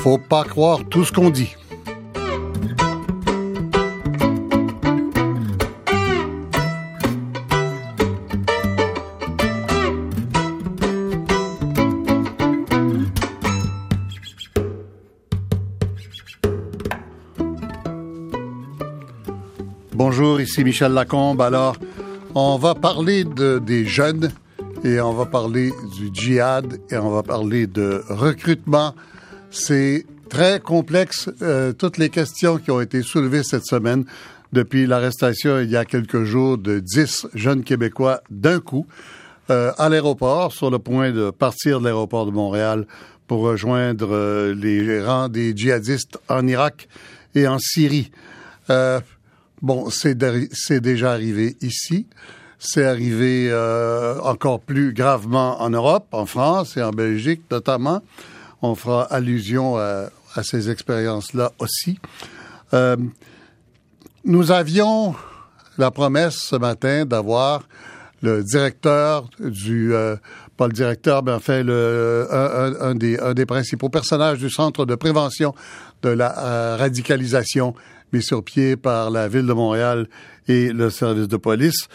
faut pas croire tout ce qu'on dit. Bonjour, ici Michel Lacombe. Alors, on va parler de, des jeunes et on va parler du djihad et on va parler de recrutement. C'est très complexe, euh, toutes les questions qui ont été soulevées cette semaine depuis l'arrestation il y a quelques jours de dix jeunes Québécois d'un coup euh, à l'aéroport, sur le point de partir de l'aéroport de Montréal pour rejoindre euh, les rangs des djihadistes en Irak et en Syrie. Euh, bon, c'est déjà arrivé ici. C'est arrivé euh, encore plus gravement en Europe, en France et en Belgique notamment. On fera allusion à, ces expériences-là aussi. Euh, nous avions la promesse ce matin d'avoir le directeur du euh, pas le directeur, mais enfin le un, un des principaux personnages du centre de prévention de la euh, radicalisation mis sur pied par la ville de Montréal et le service de police.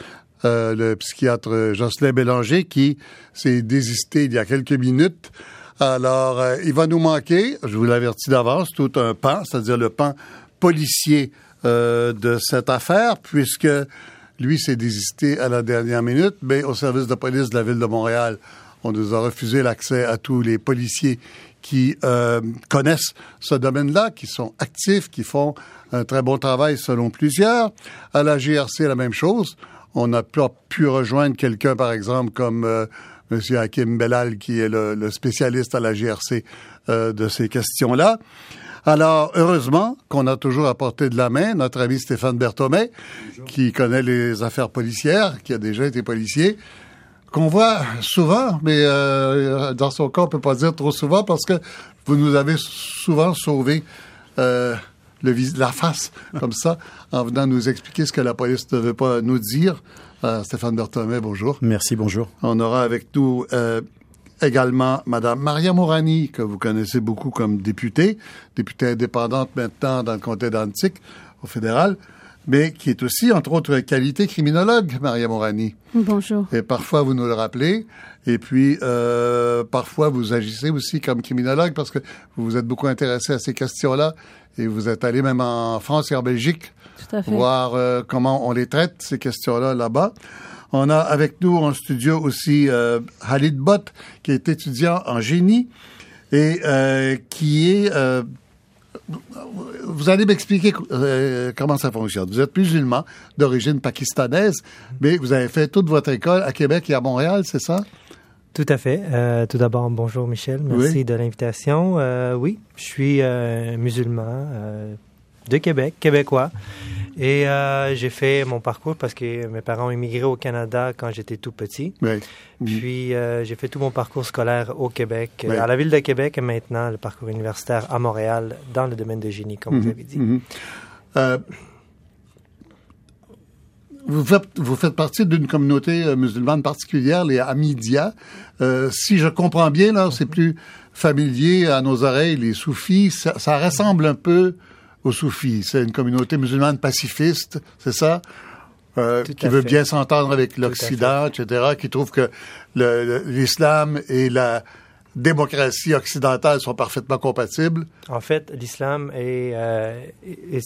Euh, le psychiatre Jocelyn Bélanger qui s'est désisté il y a quelques minutes. Alors, euh, il va nous manquer, je vous l'avertis d'avance, tout un pan, c'est-à-dire le pan policier euh, de cette affaire, puisque lui s'est désisté à la dernière minute, mais au service de police de la ville de Montréal, on nous a refusé l'accès à tous les policiers qui euh, connaissent ce domaine-là, qui sont actifs, qui font un très bon travail selon plusieurs. À la GRC, la même chose. On n'a pas pu rejoindre quelqu'un, par exemple, comme euh, M. Hakim Bellal, qui est le, le, spécialiste à la GRC euh, de ces questions-là. Alors, heureusement qu'on a toujours à portée de la main notre ami Stéphane Berthomé, qui connaît les affaires policières, qui a déjà été policier, qu'on voit souvent, mais euh, dans son cas, on peut pas dire trop souvent parce que vous nous avez souvent sauvé euh, le la face comme ça en venant nous expliquer ce que la police ne veut pas nous dire. Euh, Stéphane Berthomé, bonjour. Merci, bonjour. On aura avec nous euh, également Madame Maria Morani, que vous connaissez beaucoup comme députée, députée indépendante maintenant dans le comté d'Antique au fédéral, mais qui est aussi, entre autres qualités, criminologue, Maria Morani. Bonjour. Et parfois, vous nous le rappelez. Et puis, euh, parfois, vous agissez aussi comme criminologue parce que vous vous êtes beaucoup intéressé à ces questions-là et vous êtes allé même en France et en Belgique voir euh, comment on les traite, ces questions-là, là-bas. On a avec nous en studio aussi euh, Halid Bott, qui est étudiant en génie et euh, qui est... Vous allez m'expliquer euh, comment ça fonctionne. Vous êtes musulman d'origine pakistanaise, mais vous avez fait toute votre école à Québec et à Montréal, c'est ça? Tout à fait. Euh, tout d'abord, bonjour Michel. Merci oui. de l'invitation. Euh, oui, je suis musulman de Québec, québécois. Et euh, j'ai fait mon parcours parce que mes parents ont immigré au Canada quand j'étais tout petit. Oui. Puis euh, j'ai fait tout mon parcours scolaire au Québec, oui. à la ville de Québec et maintenant le parcours universitaire à Montréal dans le domaine de génie, comme Mhm. mm -hmm. vous avez dit. Mm -hmm. euh, vous, faites, vous faites partie d'une communauté euh, musulmane particulière, les Hamidia. Euh, si je comprends bien, là, c'est plus familier à nos oreilles, les soufis. Ça, ça ressemble un peu aux soufis. C'est une communauté musulmane pacifiste, c'est ça? Euh, qui veut fait. bien s'entendre avec l'Occident, etc., qui trouve que l'islam et la démocratie occidentale sont parfaitement compatibles. En fait, l'islam est, euh, et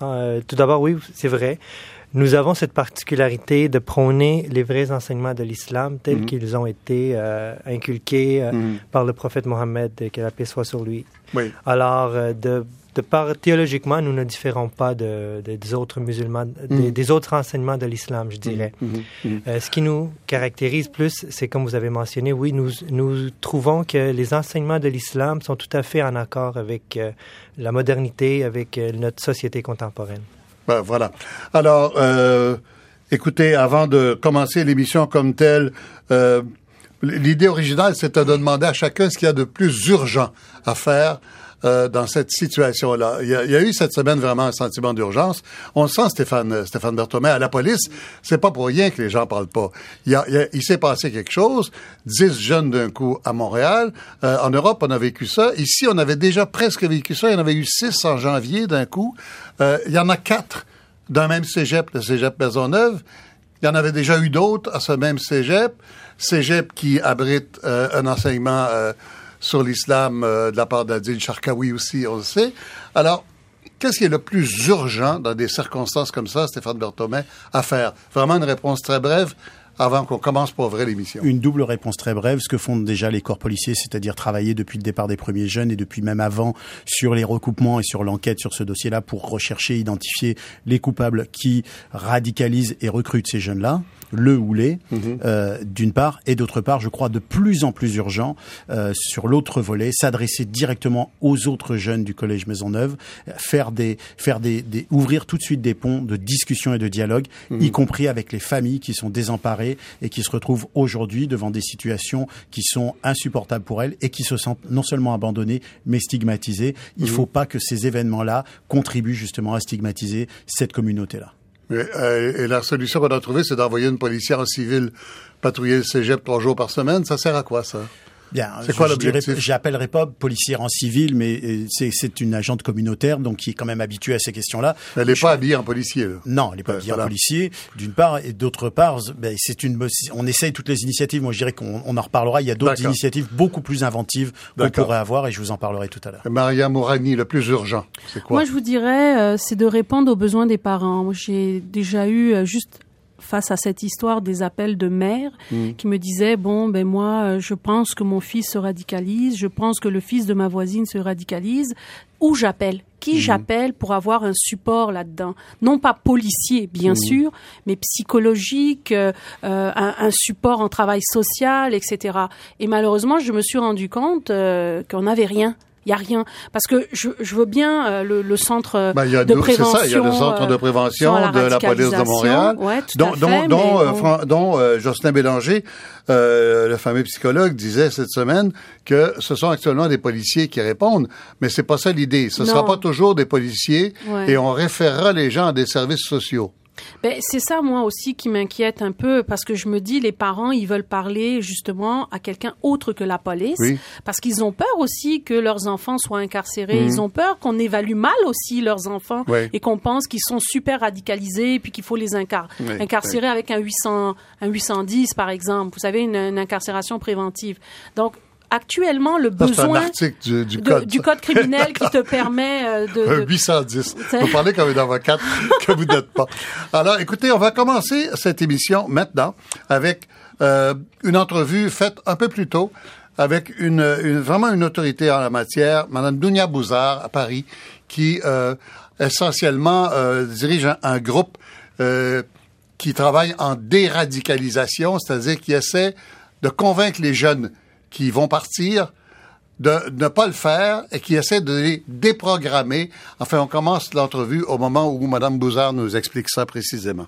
euh, tout d'abord, oui, c'est vrai. Nous avons cette particularité de prôner les vrais enseignements de l'islam tels mm -hmm. qu'ils ont été inculqués mm -hmm. par le prophète Mohammed, que la paix soit sur lui. Oui. Alors, de de part théologiquement, nous ne différons pas de, de, des autres musulmans, mm. des, des, autres enseignements de l'islam, je dirais. Mm -hmm. euh, ce qui nous caractérise plus, c'est comme vous avez mentionné, oui, nous, nous trouvons que les enseignements de l'islam sont tout à fait en accord avec euh, la modernité, avec euh, notre société contemporaine. Ben, voilà. Alors, euh, écoutez, avant de commencer l'émission comme telle, l'idée originale, c'était de demander à chacun ce qu'il y a de plus urgent à faire euh, dans cette situation-là. Il, y a eu cette semaine vraiment un sentiment d'urgence. On le sent, Stéphane, euh, Stéphane Berthomé, à la police. C'est pas pour rien que les gens parlent pas. Il, s'est passé quelque chose. Dix jeunes d'un coup à Montréal. Euh, en Europe, on a vécu ça. Ici, on avait déjà presque vécu ça. Il y en avait eu six en janvier d'un coup. Il y en a quatre d'un même cégep, le cégep Maisonneuve. Il y en avait déjà eu d'autres à ce même cégep. Cégep qui abrite un enseignement sur l'islam euh, de la part d'Adil Sharkawi aussi, on le sait. Alors, qu'est-ce qui est le plus urgent dans des circonstances comme ça, Stéphane Berthomet, à faire? Vraiment une réponse très brève avant qu'on commence pour vrai l'émission Une double réponse très brève. Ce que font déjà les corps policiers, c'est-à-dire travailler depuis le départ des premiers jeunes et depuis même avant sur les recoupements et sur l'enquête sur ce dossier-là pour rechercher, identifier les coupables qui radicalisent et recrutent ces jeunes-là le ou les, mhm. euh, d'une part, et d'autre part, je crois de plus en plus urgent euh, sur l'autre volet, s'adresser directement aux autres jeunes du collège Maisonneuve, faire des, faire des, des, ouvrir tout de suite des ponts de discussion et de dialogue, mhm. y compris avec les familles qui sont désemparées et qui se retrouvent aujourd'hui devant des situations qui sont insupportables pour elles et qui se sentent non seulement abandonnées mais stigmatisées. Il ne mhm. faut pas que ces événements-là contribuent justement à stigmatiser cette communauté-là. Euh, et, la solution qu'on a trouvée, c'est d'envoyer une policière en civil patrouiller le cégep trois jours par semaine. Ça sert à quoi, ça? Bien, c'est quoi l'objectif J'appellerai pas policière en civil, mais euh, c'est une agente communautaire, donc qui est quand même habituée à ces questions-là. Elle n'est pas habillée en policier. Là. Non, elle n'est pas habillée en policier, d'une part, et d'autre part, ben, c'est une. On essaye toutes les initiatives. Moi, je dirais qu'on en reparlera. Il y a d'autres initiatives beaucoup plus inventives qu'on pourrait avoir, et je vous en parlerai tout à l'heure. Maria Mourani, le plus urgent, c'est quoi? Moi, je vous dirais, euh, c'est de répondre aux besoins des parents. J'ai déjà eu euh, juste face à cette histoire des appels de mères mm. qui me disaient bon ben moi euh, je pense que mon fils se radicalise, je pense que le fils de ma voisine se radicalise, où j'appelle? Qui mm. j'appelle pour avoir un support là-dedans? Non pas policier, bien mm. sûr, mais psychologique, euh, euh, un, support en travail social, etc. Et malheureusement, je me suis rendu compte qu'on n'avait rien. Il n'y a rien. Parce que je, je veux bien euh, le, le, centre euh, bah, de prévention. Ça, il y a le centre de euh, prévention de la police de Montréal, ouais, tout dont, à fait, dont, dont, Jocelyn Bélanger, le fameux psychologue, disait cette semaine que ce sont actuellement des policiers qui répondent, mais c'est pas ça l'idée. Ce ne sera pas toujours des policiers et on référera les gens à des services sociaux. Ben, c'est ça, moi aussi, qui m'inquiète un peu, parce que je me dis, les parents, ils veulent parler justement à quelqu'un autre que la police, parce qu'ils ont peur aussi que leurs enfants soient incarcérés. Mhm. Ils ont peur qu'on évalue mal aussi leurs enfants et qu'on pense qu'ils sont super radicalisés, puis qu'il faut les incarcérer avec un, 800, un 810, par exemple. Vous savez, une, une incarcération préventive. Donc, actuellement le besoin du, du, code. du, code. criminel qui te permet euh, de, 810. Vous parlez comme une avocate que vous n'êtes pas. Alors, écoutez, on va commencer cette émission maintenant avec euh, une entrevue faite un peu plus tôt avec une, vraiment une autorité en la matière, Madame Dounia Bouzard à Paris, qui euh, essentiellement euh, dirige un, un groupe euh, qui travaille en déradicalisation, c'est-à-dire qui essaie de convaincre les jeunes qui vont partir de ne pas le faire et qui essaient de les déprogrammer. Enfin, on commence l'entrevue au moment où Mme Bouzard nous explique ça précisément.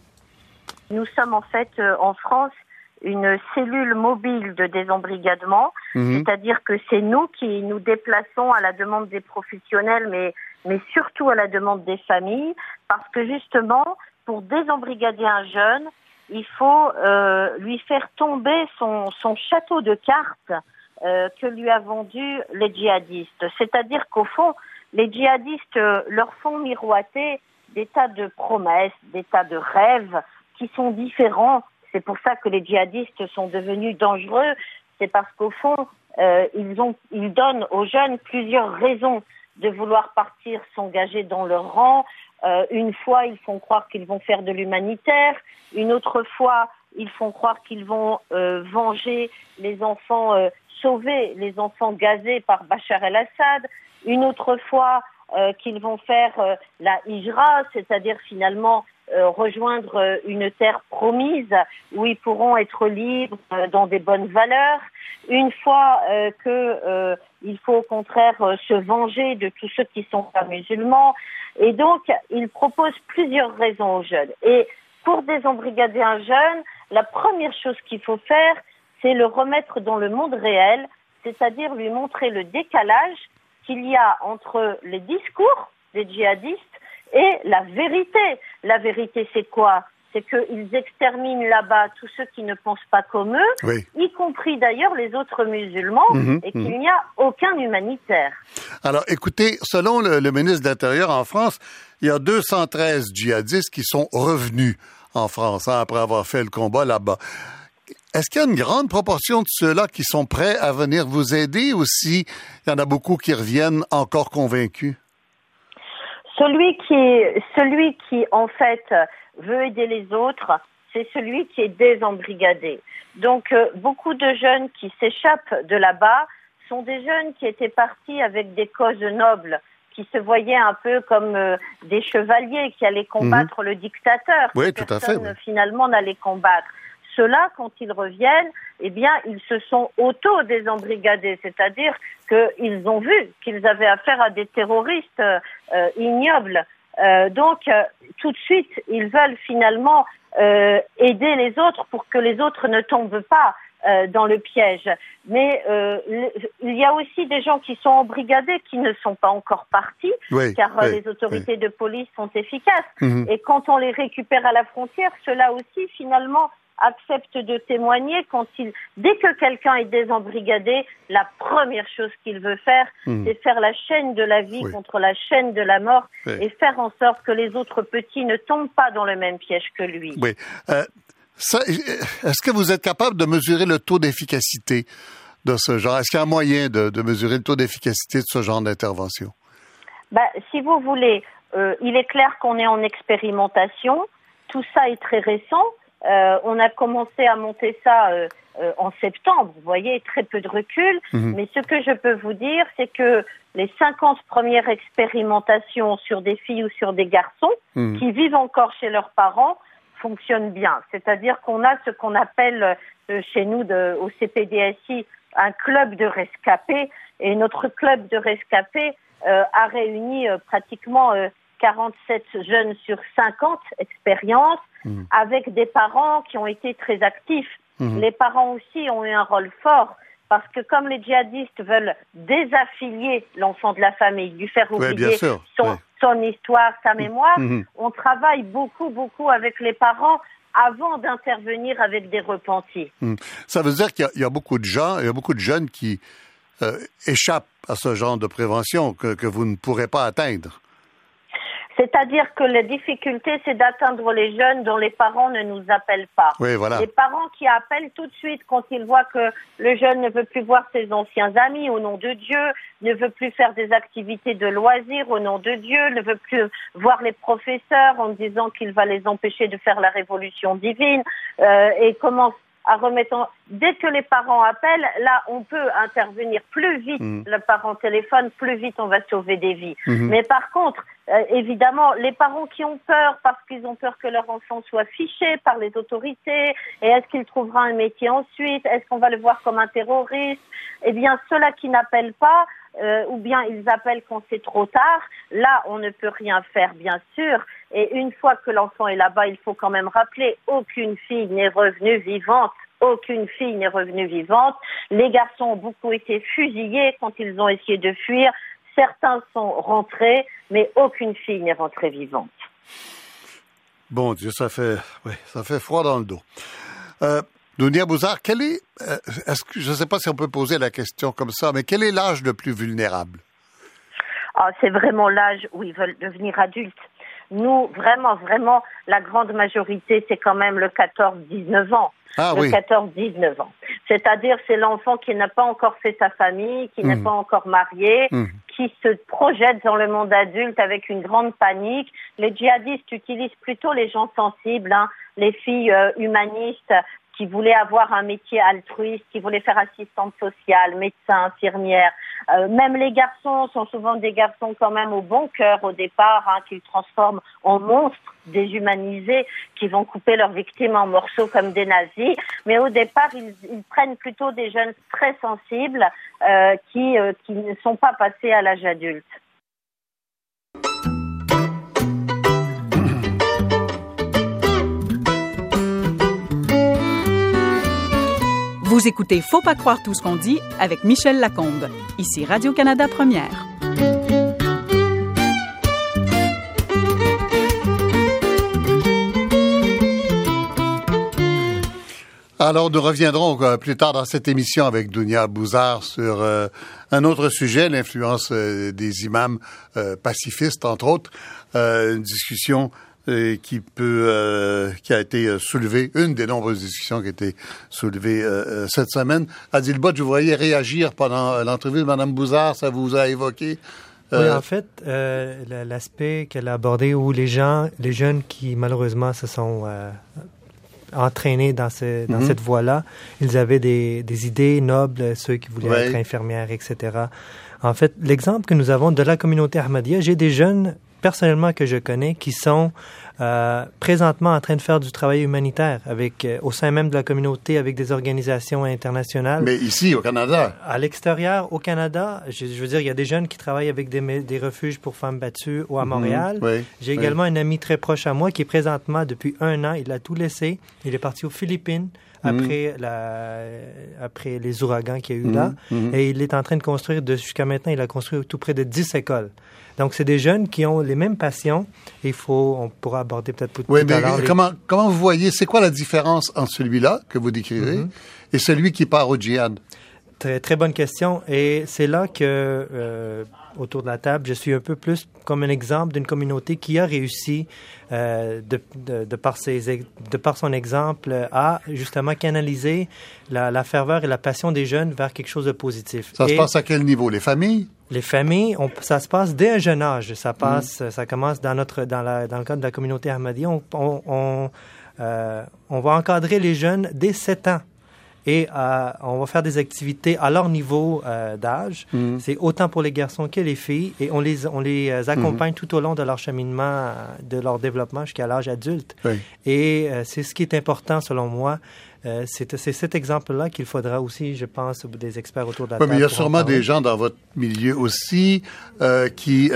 Nous sommes en fait euh, en France une cellule mobile de désembrigadement, mhm. c'est-à-dire que c'est nous qui nous déplaçons à la demande des professionnels, mais, mais surtout à la demande des familles, parce que justement, pour désembrigader un jeune, il faut euh, lui faire tomber son, son château de cartes euh, que lui a vendu les djihadistes. C'est-à-dire qu'au fond, les djihadistes euh, leur font miroiter des tas de promesses, des tas de rêves qui sont différents. C'est pour ça que les djihadistes sont devenus dangereux. C'est parce qu'au fond, euh, ils, donnent aux jeunes plusieurs raisons de vouloir partir s'engager dans leur rang. Une fois, ils font croire qu'ils vont faire de l'humanitaire. Une autre fois, ils font croire qu'ils vont venger les enfants sauver les enfants gazés par Bachar el-Assad, une autre fois euh, qu'ils vont faire euh, la hijra, c'est-à-dire finalement euh, rejoindre une terre promise où ils pourront être libres dans des bonnes valeurs, une fois qu'il faut au contraire se venger de tous ceux qui sont pas musulmans. Et donc, ils proposent plusieurs raisons aux jeunes. Et pour désembrigader un jeune, la première chose qu'il faut faire, c'est le remettre dans le monde réel, c'est-à-dire lui montrer le décalage qu'il y a entre les discours des djihadistes et la vérité. La vérité, c'est quoi? C'est qu'ils exterminent là-bas tous ceux qui ne pensent pas comme eux, y compris d'ailleurs les autres musulmans, mhm, et qu'il mhm. n'y a aucun humanitaire. Alors écoutez, selon le, ministre de l'Intérieur en France, il y a 213 djihadistes qui sont revenus en France hein, après avoir fait le combat là-bas. Est-ce qu'il y a une grande proportion de ceux-là qui sont prêts à venir vous aider ou s'il y en a beaucoup qui reviennent encore convaincus? Celui qui, celui qui en fait veut aider les autres, c'est celui qui est désembrigadé. Donc euh, beaucoup de jeunes qui s'échappent de là-bas sont des jeunes qui étaient partis avec des causes nobles, qui se voyaient un peu comme euh, des chevaliers qui allaient combattre mhm. le dictateur. Oui, tout à fait. Finalement, n'allait combattre. Ceux-là, quand ils reviennent, eh bien, ils se sont auto-désembrigadés, c'est-à-dire qu'ils ont vu qu'ils avaient affaire à des terroristes euh, ignobles euh, donc, euh, tout de suite, ils veulent finalement aider les autres pour que les autres ne tombent pas dans le piège. Mais il y a aussi des gens qui sont embrigadés qui ne sont pas encore partis, car les autorités de police sont efficaces. Mhm. Et quand on les récupère à la frontière, cela aussi, finalement, accepte de témoigner quand il, dès que quelqu'un est désembrigadé, la première chose qu'il veut faire, hmm. c'est faire la chaîne de la vie contre la chaîne de la mort et faire en sorte que les autres petits ne tombent pas dans le même piège que lui. Oui. Euh, est-ce que vous êtes capable de mesurer le taux d'efficacité de ce genre? Est-ce qu'il y a un moyen de, mesurer le taux d'efficacité de ce genre d'intervention? Ben, si vous voulez, euh, il est clair qu'on est en expérimentation. Tout ça est très récent. Euh, on a commencé à monter ça euh, euh, en septembre, vous voyez, très peu de recul. Mhm. Mais ce que je peux vous dire, c'est que les 50 premières expérimentations sur des filles ou sur des garçons mhm. qui vivent encore chez leurs parents fonctionnent bien. C'est-à-dire qu'on a ce qu'on appelle chez nous de, au CPDSI un club de rescapés. Et notre club de rescapés a réuni pratiquement 47 jeunes sur 50 expériences hmm. avec des parents qui ont été très actifs. Hmm. Les parents aussi ont eu un rôle fort parce que comme les djihadistes veulent désaffilier l'enfant de la famille, lui faire oublier son, histoire, sa hmm. mémoire, on travaille beaucoup, beaucoup avec les parents avant d'intervenir avec des repentis. Ça veut dire qu'il y, a beaucoup de gens, il y a beaucoup de jeunes qui euh, échappent à ce genre de prévention que vous ne pourrez pas atteindre. C'est-à-dire que la difficulté, c'est d'atteindre les jeunes dont les parents ne nous appellent pas. Oui, voilà. Les parents qui appellent tout de suite quand ils voient que le jeune ne veut plus voir ses anciens amis au nom de Dieu, ne veut plus faire des activités de loisirs au nom de Dieu, ne veut plus voir les professeurs en disant qu'il va les empêcher de faire la révolution divine, euh, et commence à remettre en... Dès que les parents appellent, là, on peut intervenir plus vite. Mm. Le parent téléphone, plus vite on va sauver des vies. Mm-hmm. Mais par contre, euh, évidemment, les parents qui ont peur parce qu'ils ont peur que leur enfant soit fiché par les autorités, et est-ce qu'il trouvera un métier ensuite Est-ce qu'on va le voir comme un terroriste Eh bien, ceux-là qui n'appellent pas, euh, ou bien ils appellent quand c'est trop tard, là, on ne peut rien faire, bien sûr. Et une fois que l'enfant est là-bas, il faut quand même rappeler, aucune fille n'est revenue vivante. Aucune fille n'est revenue vivante. Les garçons ont beaucoup été fusillés quand ils ont essayé de fuir. Certains sont rentrés, mais aucune fille n'est rentrée vivante. Bon Dieu, ça fait, ça fait froid dans le dos. Euh, Dounia Bouzard, quel est, euh, est-ce que, je ne sais pas si on peut poser la question comme ça, mais quel est l'âge le plus vulnérable? Ah, c'est vraiment l'âge où ils veulent devenir adultes. Nous, vraiment, vraiment, la grande majorité, c'est quand même le 14-19 ans. Ah, le 14-19 ans. C'est-à-dire, c'est l'enfant qui n'a pas encore fait sa famille, qui n'est mmh. pas encore marié, mmh. qui se projette dans le monde adulte avec une grande panique. Les djihadistes utilisent plutôt les gens sensibles, hein, les filles euh, humanistes, qui voulaient avoir un métier altruiste, qui voulaient faire assistante sociale, médecin, infirmière. Euh, même les garçons sont souvent des garçons quand même au bon cœur au départ, hein, qu'ils transforment en monstres déshumanisés, qui vont couper leurs victimes en morceaux comme des nazis. Mais au départ, ils, ils prennent plutôt des jeunes très sensibles euh, qui, euh, qui ne sont pas passés à l'âge adulte. Vous écoutez Faut pas croire tout ce qu'on dit avec Michel Lacombe, ici Radio-Canada Première. Alors, nous reviendrons euh, plus tard dans cette émission avec Dounia Bouzard sur euh, un autre sujet, l'influence euh, des imams pacifistes, entre autres. une discussion qui peut, qui a été soulevée, une des nombreuses discussions qui a été soulevée cette semaine. Adil Bott, je vous voyais réagir pendant l'entrevue de Mme Bouzard, ça vous a évoqué oui, en fait, l'aspect qu'elle a abordé où les gens, les jeunes qui malheureusement se sont entraînés dans, ce, dans mhm. cette voie-là. Ils avaient des, des, idées nobles, ceux qui voulaient être infirmières, etc. En fait, l'exemple que nous avons de la communauté Ahmadiyya, j'ai des jeunes personnellement que je connais qui sont euh, présentement en train de faire du travail humanitaire avec euh, au sein même de la communauté avec des organisations internationales. Mais ici au Canada. À l'extérieur, au Canada, je, veux dire, il y a des jeunes qui travaillent avec des, des refuges pour femmes battues ou à mhm. Montréal. J'ai également un ami très proche à moi qui est présentement depuis un an, il a tout laissé, il est parti aux Philippines mhm. après, la, après les ouragans qu'il y a eu là. Mhm. Et il est en train de construire, jusqu'à maintenant, il a construit tout près de 10 écoles. Donc, c'est des jeunes qui ont les mêmes passions. Il faut, on pourra aborder peut-être plus oui, mais comment, comment vous voyez, c'est quoi la différence entre celui-là que vous décrivez mhm. et celui qui part au djihad? Très, très bonne question. Et c'est là que, euh, autour de la table, je suis un peu plus comme un exemple d'une communauté qui a réussi, euh, de, de, par ses, de par son exemple, à justement canaliser la, la, ferveur et la passion des jeunes vers quelque chose de positif. Ça se passe à quel niveau? Les familles? Les familles, on, ça se passe dès un jeune âge. Ça passe, mm. ça commence dans notre, dans, la, dans le cadre de la communauté Ahmadiyya. On, on, euh, on va encadrer les jeunes dès 7 ans et euh, on va faire des activités à leur niveau euh, d'âge. Mm. C'est autant pour les garçons que les filles et on les, on les euh, accompagne mm-hmm. tout au long de leur cheminement, de leur développement jusqu'à l'âge adulte. Et c'est ce qui est important selon moi. c'est cet exemple-là qu'il faudra aussi, je pense, des experts autour de la table. mais il y a sûrement des gens dans votre milieu aussi qui,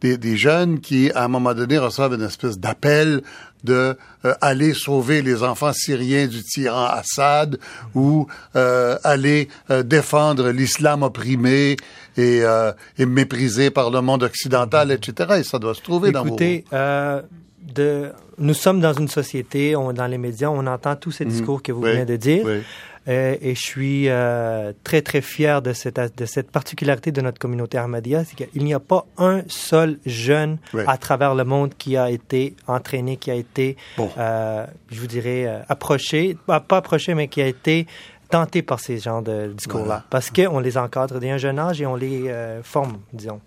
des, des, jeunes qui, à un moment donné, reçoivent une espèce d'appel de euh, aller sauver les enfants syriens du tyran Assad ou euh, aller euh, défendre l'islam opprimé et, et, méprisé par le monde occidental, etc. Et ça doit se trouver dans vos... Écoutez, de, nous sommes dans une société, on, dans les médias, on entend tous ces mhm. discours que vous venez de dire. Oui. Euh, et je suis euh, très, très fier de cette, de cette particularité de notre communauté Ahmadiyya, c'est qu'il n'y a pas un seul jeune à travers le monde qui a été entraîné, qui a été, euh, je vous dirais, approché, pas, pas approché, mais qui a été tenté par ces genres de discours-là. Parce qu'on les encadre dès un jeune âge et on les forme, disons.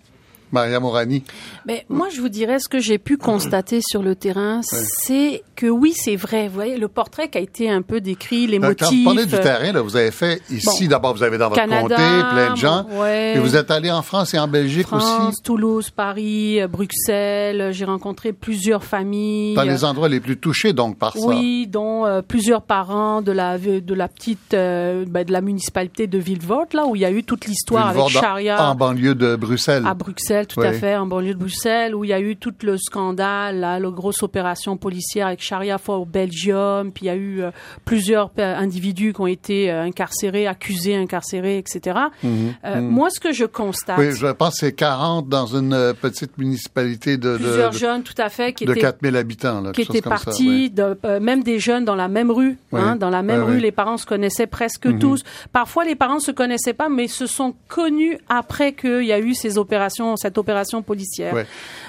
Maria Morani. Mais moi, je vous dirais, ce que j'ai pu constater sur le terrain, c'est que oui, c'est vrai. Vous voyez, le portrait qui a été un peu décrit, les motifs. Quand vous parlez du terrain, là, vous avez fait ici, d'abord, vous avez dans votre comté plein de gens. Et vous êtes allé en France et en Belgique France, aussi. Toulouse, Paris, euh, Bruxelles. J'ai rencontré plusieurs familles. Dans les endroits les plus touchés, donc, par ça. Oui, dont euh, plusieurs parents de la, de la petite, euh, ben, de la municipalité de Villevorde, là, où il y a eu toute l'histoire avec Charia. En banlieue de Bruxelles. À Bruxelles tout à fait, en banlieue de Bruxelles, où il y a eu tout le scandale, là, la grosse opération policière avec Sharia for Belgium, puis il y a eu euh, plusieurs euh, individus qui ont été euh, incarcérés, accusés, incarcérés, etc. Mhm. Mhm. Moi, ce que je constate... Oui, je pense que c'est 40 dans une petite municipalité de... Plusieurs jeunes, tout à fait, qui de étaient... 4000 habitants, là, Qui étaient partis, de, même des jeunes dans la même rue, hein, dans la même rue, les parents se connaissaient presque mhm. tous. Parfois, les parents se connaissaient pas, mais se sont connus après qu'il y a eu ces opérations, cette opération policière.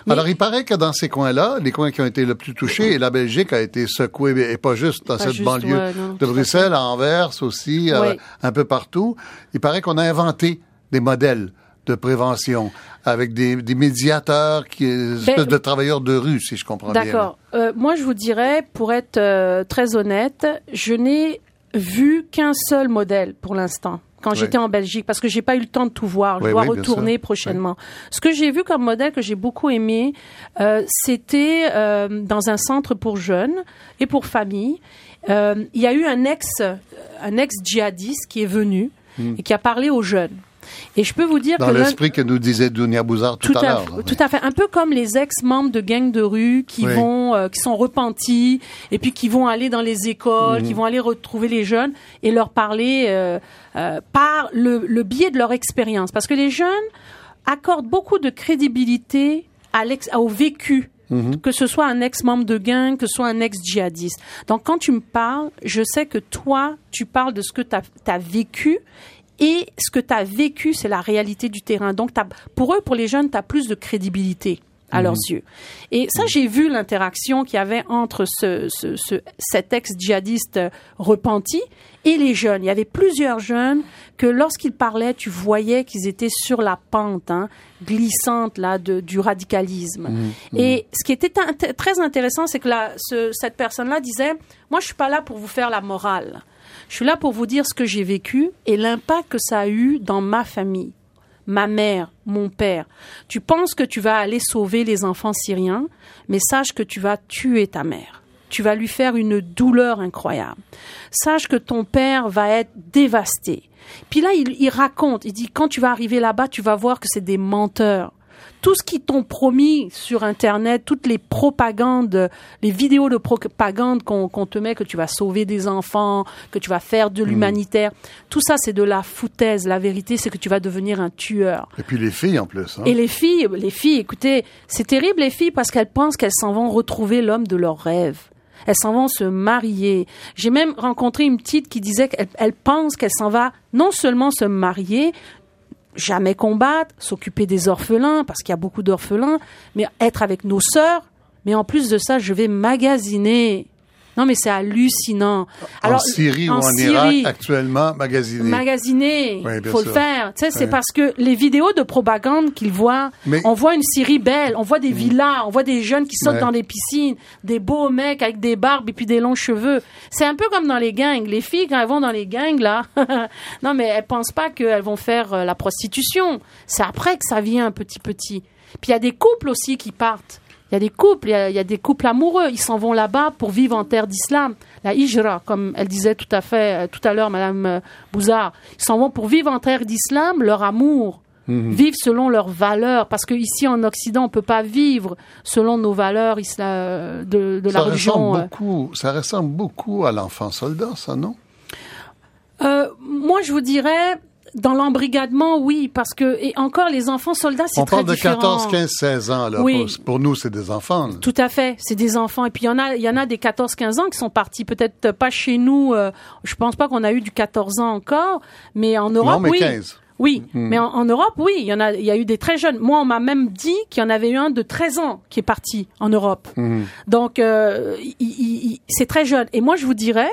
Alors, il paraît que dans ces coins-là, les coins qui ont été le plus touchés, et la Belgique a été secouée, et pas juste dans cette banlieue de Bruxelles, à Anvers aussi, euh, un peu partout, il paraît qu'on a inventé des modèles de prévention avec des, médiateurs, qui, ben, espèces de travailleurs de rue, si je comprends bien. D'accord. Euh, moi, je vous dirais, pour être euh, très honnête, je n'ai vu qu'un seul modèle pour l'instant quand j'étais en Belgique parce que j'ai pas eu le temps de tout voir. Je dois retourner prochainement. Ce que j'ai vu comme modèle que j'ai beaucoup aimé, euh, c'était euh, dans un centre pour jeunes et pour familles. Euh, il y a eu un ex, un ex djihadiste qui est venu hmm. et qui a parlé aux jeunes. Et je peux vous dire Dans l'esprit que nous disait Dunia Bouzard tout, à, l'heure. Tout à fait. Un peu comme les ex-membres de gangs de rue qui vont, euh, qui sont repentis et puis qui vont aller dans les écoles, qui mhm. vont aller retrouver les jeunes et leur parler euh, euh, par le, le biais de leur expérience. Parce que les jeunes accordent beaucoup de crédibilité à au vécu Mhm. Que ce soit un ex-membre de gang, que ce soit un ex-djihadiste. Donc, quand tu me parles, je sais que toi, tu parles de ce que tu as, vécu et ce que tu as vécu, c'est la réalité du terrain. Donc, pour eux, pour les jeunes, tu as plus de crédibilité à leurs mhm. yeux. Et ça, j'ai vu l'interaction qu'il y avait entre ce, ce, cet ex-djihadiste repenti et les jeunes. Il y avait plusieurs jeunes que lorsqu'ils parlaient, tu voyais qu'ils étaient sur la pente hein, glissante là de, du radicalisme. Mhm. Et ce qui était très intéressant, c'est que cette personne-là disait, moi, je suis pas là pour vous faire la morale. Je suis là pour vous dire ce que j'ai vécu et l'impact que ça a eu dans ma famille ma mère, mon père. Tu penses que tu vas aller sauver les enfants syriens, mais sache que tu vas tuer ta mère. Tu vas lui faire une douleur incroyable. Sache que ton père va être dévasté. Puis là, il, raconte, il dit, quand tu vas arriver là-bas, tu vas voir que c'est des menteurs tout ce qu'ils t'ont promis sur Internet, toutes les propagandes, les vidéos de propagande qu'on te met, que tu vas sauver des enfants, que tu vas faire de hmm. l'humanitaire, tout ça, c'est de la foutaise. La vérité, c'est que tu vas devenir un tueur. Et puis les filles, en plus. Hein. Et les filles, les filles, écoutez, c'est terrible, les filles, parce qu'elles pensent qu'elles s'en vont retrouver l'homme de leurs rêves elles s'en vont se marier. J'ai même rencontré une petite qui disait qu'elle pense qu'elle s'en va non seulement se marier, jamais combattre, s'occuper des orphelins, parce qu'il y a beaucoup d'orphelins, mais être avec nos sœurs. Mais en plus de ça, je vais magasiner non, mais c'est hallucinant. Alors, en Syrie ou en Irak, actuellement, magasiner. Magasiner, il faut le faire. Tu sais, c'est parce que les vidéos de propagande qu'ils voient, on voit une Syrie belle, on voit des mm. villas, on voit des jeunes qui sautent dans les piscines, des beaux mecs avec des barbes et puis des longs cheveux. C'est un peu comme dans les gangs. Les filles, quand elles vont dans les gangs, là, non, mais elles pensent pas qu'elles vont faire euh, la prostitution. C'est après que ça vient petit petit. Puis il y a des couples aussi qui partent. Il y a des couples, il y a, des couples amoureux. Ils s'en vont là-bas pour vivre en terre d'islam. La hijra, comme elle disait tout à fait, euh, tout à l'heure, Madame euh, Bouzard. Ils s'en vont pour vivre en terre d'islam leur amour. Mhm. Vivre selon leurs valeurs, parce qu'ici en Occident, on peut pas vivre selon nos valeurs islam, de, de la religion. Ressemble euh. beaucoup, ça ressemble beaucoup à l'enfant soldat, ça, non? Moi, je vous dirais, dans l'embrigadement, oui, parce que et encore les enfants soldats, c'est très différent. On parle de 14, 15, 16 ans là. Oui. Pour, nous, c'est des enfants. Tout à fait, c'est des enfants. Et puis il y en a, il y en a des 14, 15 ans qui sont partis. Peut-être pas chez nous. Euh, je pense pas qu'on a eu du 14 ans encore, mais en Europe, non, mais oui. 15. Oui, hmm. mais en, Europe, oui, il y en a, il y a eu des très jeunes. Moi, on m'a même dit qu'il y en avait eu un de 13 ans qui est parti en Europe. Hmm. Donc, euh, c'est très jeune. Et moi, je vous dirais,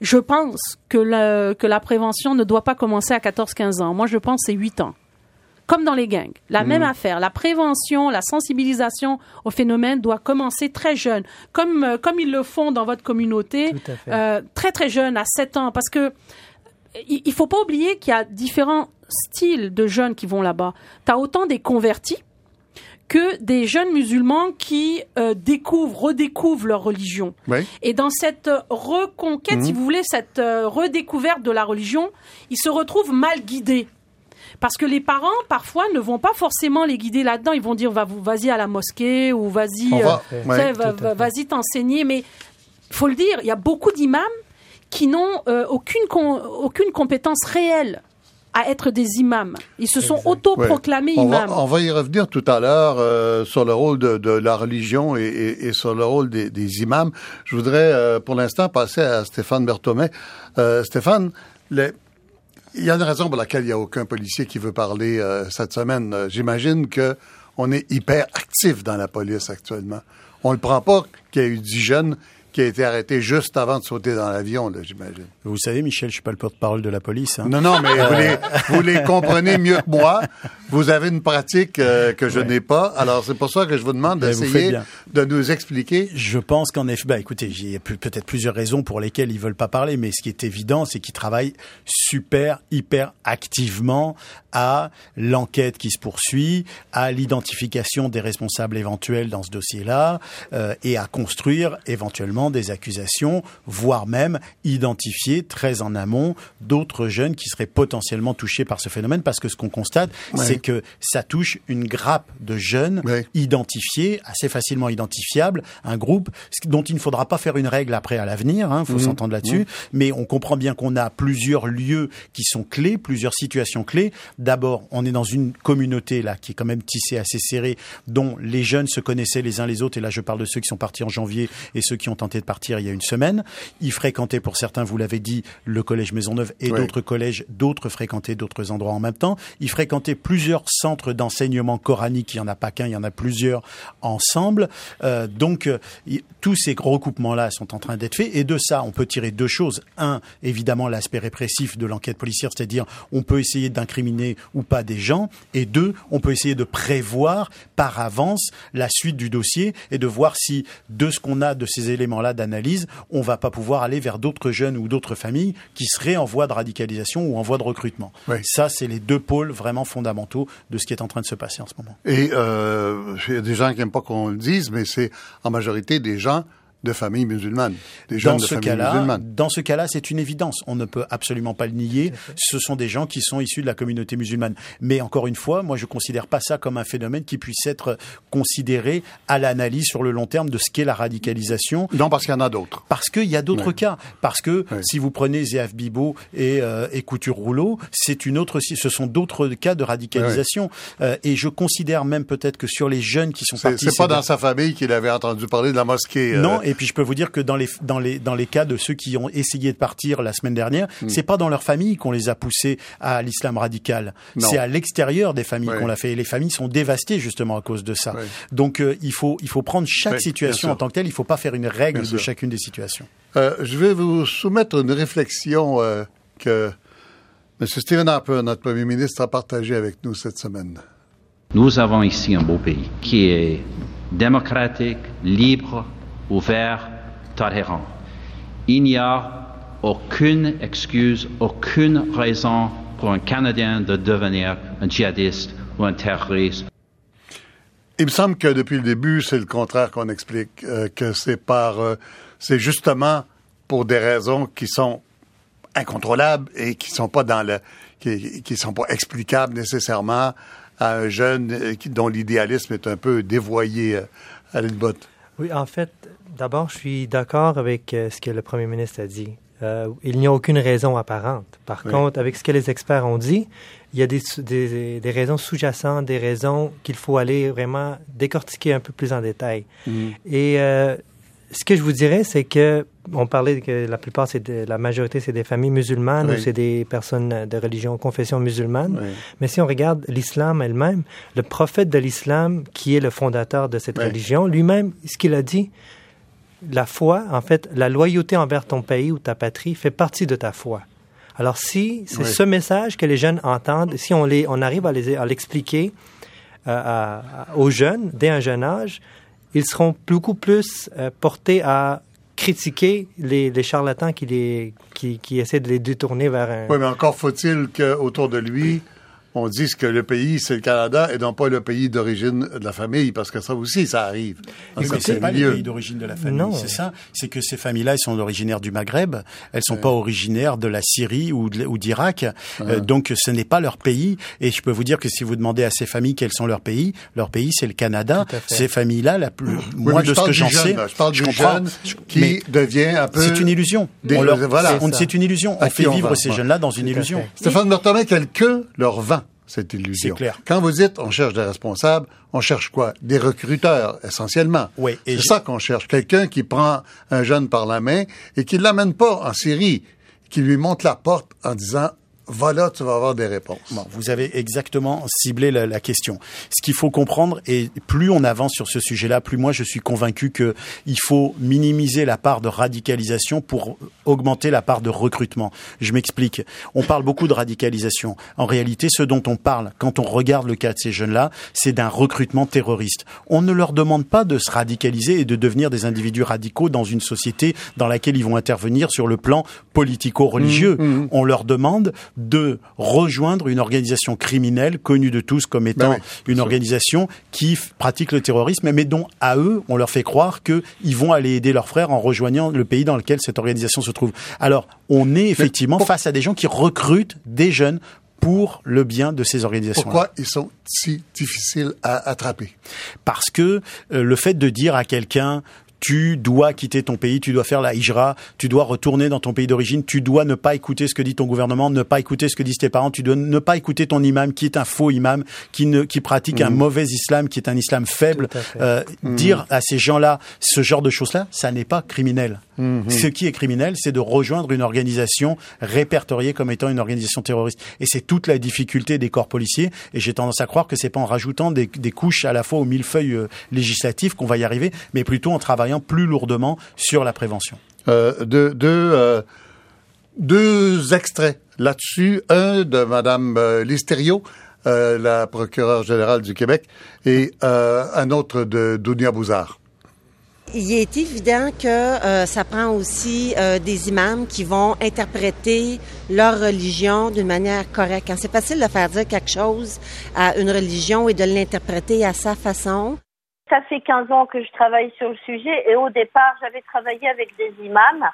je pense que la, que la prévention ne doit pas commencer à 14-15 ans. Moi, je pense que c'est 8 ans. Comme dans les gangs. La mmh. même affaire. La prévention, la sensibilisation au phénomène doit commencer très jeune. Comme, euh, comme ils le font dans votre communauté. Euh, très, très jeune, à 7 ans. Parce que il, il faut pas oublier qu'il y a différents styles de jeunes qui vont là-bas. Tu as autant des convertis que des jeunes musulmans qui euh, découvrent, redécouvrent leur religion. Et dans cette euh, reconquête, si mhm. vous voulez, cette euh, redécouverte de la religion, ils se retrouvent mal guidés. Parce que les parents, parfois, ne vont pas forcément les guider là-dedans. Ils vont dire, vas-y à la mosquée ou vas-y vas-y t'enseigner. Mais il faut le dire, il y a beaucoup d'imams qui n'ont aucune, aucune compétence réelle à être des imams. Ils se sont autoproclamés imams. on va y revenir tout à l'heure euh, sur le rôle de, la religion et, sur le rôle des, imams. Je voudrais euh, pour l'instant passer à Stéphane Berthomé. Euh, Stéphane, il y a une raison pour laquelle il n'y a aucun policier qui veut parler cette semaine. J'imagine que on est hyper actif dans la police actuellement. On ne le prend pas qu'il y a eu dix jeunes qui a été arrêté juste avant de sauter dans l'avion, j'imagine. Vous savez, Michel, je suis pas le porte-parole de la police. Hein. Non, non, mais vous les, vous les comprenez mieux que moi. Vous avez une pratique euh, que je n'ai pas. Alors, c'est pour ça que je vous demande ben, d'essayer de nous expliquer. Je pense qu'en effet, bah, écoutez, il y a peut-être plusieurs raisons pour lesquelles ils veulent pas parler, mais ce qui est évident, c'est qu'ils travaillent super, hyper activement à l'enquête qui se poursuit, à l'identification des responsables éventuels dans ce dossier-là, euh, et à construire éventuellement des accusations, voire même identifier très en amont d'autres jeunes qui seraient potentiellement touchés par ce phénomène, parce que ce qu'on constate, c'est que ça touche une grappe de jeunes identifiés, assez facilement identifiables, un groupe dont il ne faudra pas faire une règle après à l'avenir, il hein, faut mmh. s'entendre là-dessus, mmh. mais on comprend bien qu'on a plusieurs lieux qui sont clés, plusieurs situations clés. D'abord, on est dans une communauté là qui est quand même tissée assez serrée, dont les jeunes se connaissaient les uns les autres, et là je parle de ceux qui sont partis en janvier et ceux qui ont tenté de partir il y a une semaine. Ils fréquentaient pour certains, vous l'avez dit, le collège Maisonneuve et d'autres collèges, d'autres fréquentaient d'autres endroits en même temps. Ils fréquentaient plusieurs centres d'enseignement coranique, il n'y en a pas qu'un, il y en a plusieurs ensemble. Euh, donc euh, tous ces recoupements-là sont en train d'être faits, et de ça, on peut tirer deux choses. Un, évidemment, l'aspect répressif de l'enquête policière, c'est-à-dire on peut essayer d'incriminer ou pas des gens, et deux, on peut essayer de prévoir par avance la suite du dossier et de voir si, de ce qu'on a de ces d'analyse, on va pas pouvoir aller vers d'autres jeunes ou d'autres familles qui seraient en voie de radicalisation ou en voie de recrutement. Ça, c'est les deux pôles vraiment fondamentaux de ce qui est en train de se passer en ce moment. Et euh, il y a des gens qui n'aiment pas qu'on le dise, mais c'est en majorité des gens de familles musulmanes, des dans ce cas-là, Dans ce cas-là, c'est une évidence. On ne peut absolument pas le nier. Ce sont des gens qui sont issus de la communauté musulmane. Mais encore une fois, moi, je considère pas ça comme un phénomène qui puisse être considéré à l'analyse sur le long terme de ce qu'est la radicalisation. Non, parce qu'il y en a d'autres. Parce qu'il y a d'autres cas. Parce que si vous prenez Zéaf Bibo et, euh, et Couture Rouleau, c'est une autre, ce sont d'autres cas de radicalisation. Euh, et je considère même peut-être que sur les jeunes qui sont partis, c'est pas dans sa famille qu'il avait entendu parler de la mosquée. Euh, non, et puis je peux vous dire que dans les dans les dans les cas de ceux qui ont essayé de partir la semaine dernière, hmm. c'est pas dans leur famille qu'on les a poussés à l'islam radical. C'est à l'extérieur des familles qu'on l'a fait. Et les familles sont dévastées justement à cause de ça. Donc euh, il faut il faut prendre chaque situation en tant que telle. Il faut pas faire une règle de chacune des situations. Euh, je vais vous soumettre une réflexion euh, que M. Stephen Harper, notre premier ministre, a partagée avec nous cette semaine. Nous avons ici un beau pays qui est démocratique, libre, ouvert, tolérant. Il n'y a aucune excuse, aucune raison pour un Canadien de devenir un djihadiste ou un terroriste. Il me semble que depuis le début, c'est le contraire qu'on explique, euh, que c'est par, euh, c'est justement pour des raisons qui sont incontrôlables et qui sont pas dans le, qui, qui sont pas explicables nécessairement à un jeune euh, dont l'idéalisme est un peu dévoyé à botte. Oui, en fait, d'abord, je suis d'accord avec euh, ce que le premier ministre a dit. Euh, il n'y a aucune raison apparente. Par contre, avec ce que les experts ont dit, il y a des, des, raisons sous-jacentes, des raisons qu'il faut aller vraiment décortiquer un peu plus en détail. Mm. Et euh, ce que je vous dirais, c'est que on parlait que la plupart, c'est de, la majorité, c'est des familles musulmanes ou c'est des personnes de religion, confession musulmane. Mais si on regarde l'islam elle-même, le prophète de l'islam, qui est le fondateur de cette religion, lui-même, ce qu'il a dit, la foi, en fait, la loyauté envers ton pays ou ta patrie fait partie de ta foi. Alors si c'est ce message que les jeunes entendent, si on, les, on arrive à, les, à l'expliquer euh, aux jeunes dès un jeune âge, ils seront beaucoup plus euh, portés à critiquer les, les charlatans qui, les, qui, qui, essaient de les détourner vers un... Oui, mais encore faut-il qu'autour de lui, on dise que le pays, c'est le Canada et non pas le pays d'origine de la famille, parce que ça aussi, ça arrive. mais c'est pas le pays d'origine de la famille, c'est ça. C'est que ces familles-là, elles sont originaires du Maghreb, elles sont pas originaires de la Syrie ou d'Irak, euh, donc ce n'est pas leur pays. Et je peux vous dire que si vous demandez à ces familles quels sont leurs pays, leur pays, c'est le Canada. Ces familles-là, la plus, moi, de ce que j'en sais, je parle du jeune qui devient un peu... C'est une illusion. voilà. C'est une illusion. On fait vivre ces jeunes-là dans une illusion. Stéphane Martin, quelqu'un leur vend cette illusion. Clair. Quand vous dites on cherche des responsables, on cherche quoi? Des recruteurs, essentiellement. Oui. C'est ça qu'on cherche. Quelqu'un qui prend un jeune par la main et qui ne l'amène pas en Syrie, qui lui montre la porte en disant voilà, tu vas avoir des réponses. Bon, vous avez exactement ciblé la, la question. Ce qu'il faut comprendre, et plus on avance sur ce sujet-là, plus moi je suis convaincu que il faut minimiser la part de radicalisation pour augmenter la part de recrutement. Je m'explique. On parle beaucoup de radicalisation. En réalité, ce dont on parle quand on regarde le cas de ces jeunes-là, c'est d'un recrutement terroriste. On ne leur demande pas de se radicaliser et de devenir des individus radicaux dans une société dans laquelle ils vont intervenir sur le plan politico-religieux. Mmh, mmh. On leur demande de rejoindre une organisation criminelle connue de tous comme étant Ben oui, une organisation qui pratique le terrorisme, mais dont à eux, on leur fait croire qu'ils vont aller aider leurs frères en rejoignant le pays dans lequel cette organisation se trouve. Alors, on est effectivement pour- face à des gens qui recrutent des jeunes pour le bien de ces organisations. Pourquoi ils sont si difficiles à attraper? Parce que euh, le fait de dire à quelqu'un tu dois quitter ton pays, tu dois faire la hijra, tu dois retourner dans ton pays d'origine, tu dois ne pas écouter ce que dit ton gouvernement, ne pas écouter ce que disent tes parents, tu dois ne pas écouter ton imam qui est un faux imam, qui ne qui pratique un mauvais islam, qui est un islam faible. À. Euh, Dire à ces gens-là ce genre de choses-là, ça n'est pas criminel. Ce qui est criminel, c'est de rejoindre une organisation répertoriée comme étant une organisation terroriste. Et c'est toute la difficulté des corps policiers. Et j'ai tendance à croire que c'est pas en rajoutant des, des couches à la fois aux millefeuilles euh, législatifs qu'on va y arriver, mais plutôt en travaillant plus lourdement sur la prévention. Euh, euh, deux extraits là-dessus. Un de Madame euh, Listerio, la procureure générale du Québec, et un autre de Dounia Bouzard. Il est évident que euh, ça prend aussi euh, des imams qui vont interpréter leur religion d'une manière correcte. Quand c'est facile de faire dire quelque chose à une religion et de l'interpréter à sa façon. Ça fait 15 ans que je travaille sur le sujet et au départ, j'avais travaillé avec des imams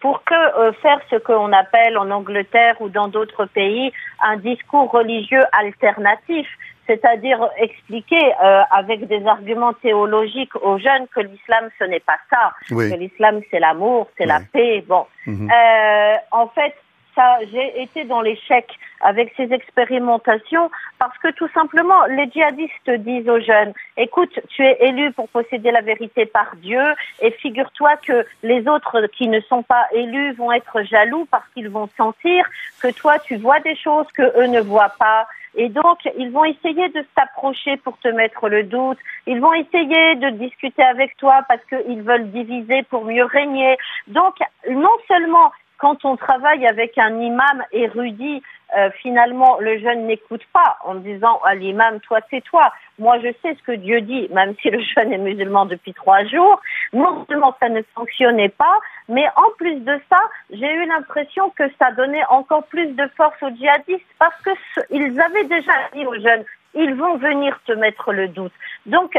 pour que euh, faire ce qu'on appelle en Angleterre ou dans d'autres pays un discours religieux alternatif, c'est-à-dire expliquer euh, avec des arguments théologiques aux jeunes que l'islam ce n'est pas ça, Oui. que l'islam c'est l'amour, c'est la paix. Bon, Mhm. Euh, en fait, ça, j'ai été dans l'échec avec ces expérimentations parce que tout simplement, les djihadistes disent aux jeunes, écoute, tu es élu pour posséder la vérité par Dieu et figure-toi que les autres qui ne sont pas élus vont être jaloux parce qu'ils vont sentir que toi, tu vois des choses que eux ne voient pas. Et donc, ils vont essayer de s'approcher pour te mettre le doute. Ils vont essayer de discuter avec toi parce qu'ils veulent diviser pour mieux régner. Donc, non seulement quand on travaille avec un imam érudit, euh, finalement, le jeune n'écoute pas en disant à l'imam, toi, c'est toi. Moi, je sais ce que Dieu dit, même si le jeune est musulman depuis trois jours. Non seulement ça ne fonctionnait pas, mais en plus de ça, j'ai eu l'impression que ça donnait encore plus de force aux djihadistes parce que ce- ils avaient déjà dit aux jeunes, ils vont venir te mettre le doute. Donc,